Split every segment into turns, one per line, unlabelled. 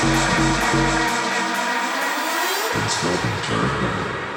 It's not turn.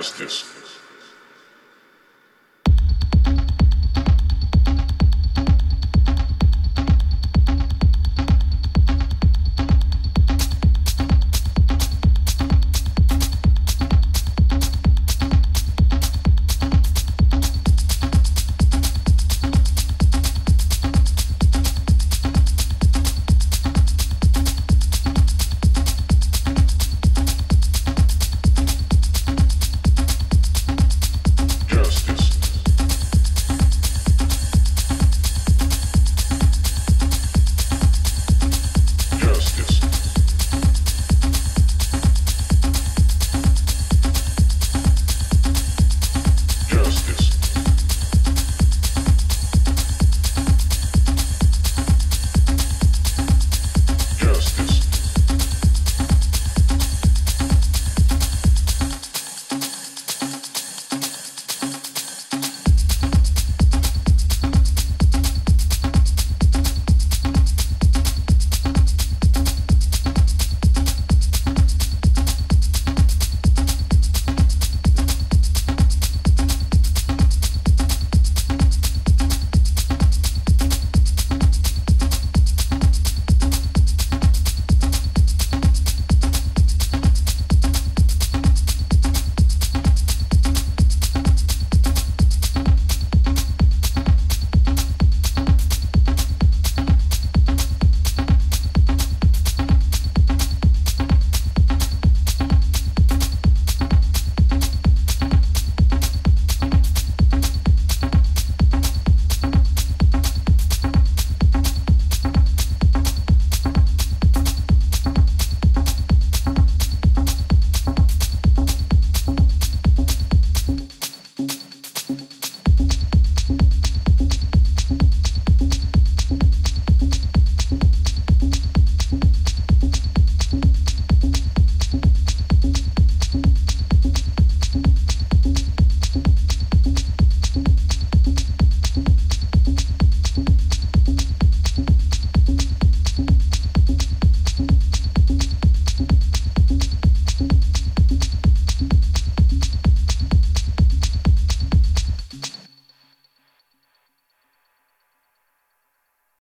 Justice.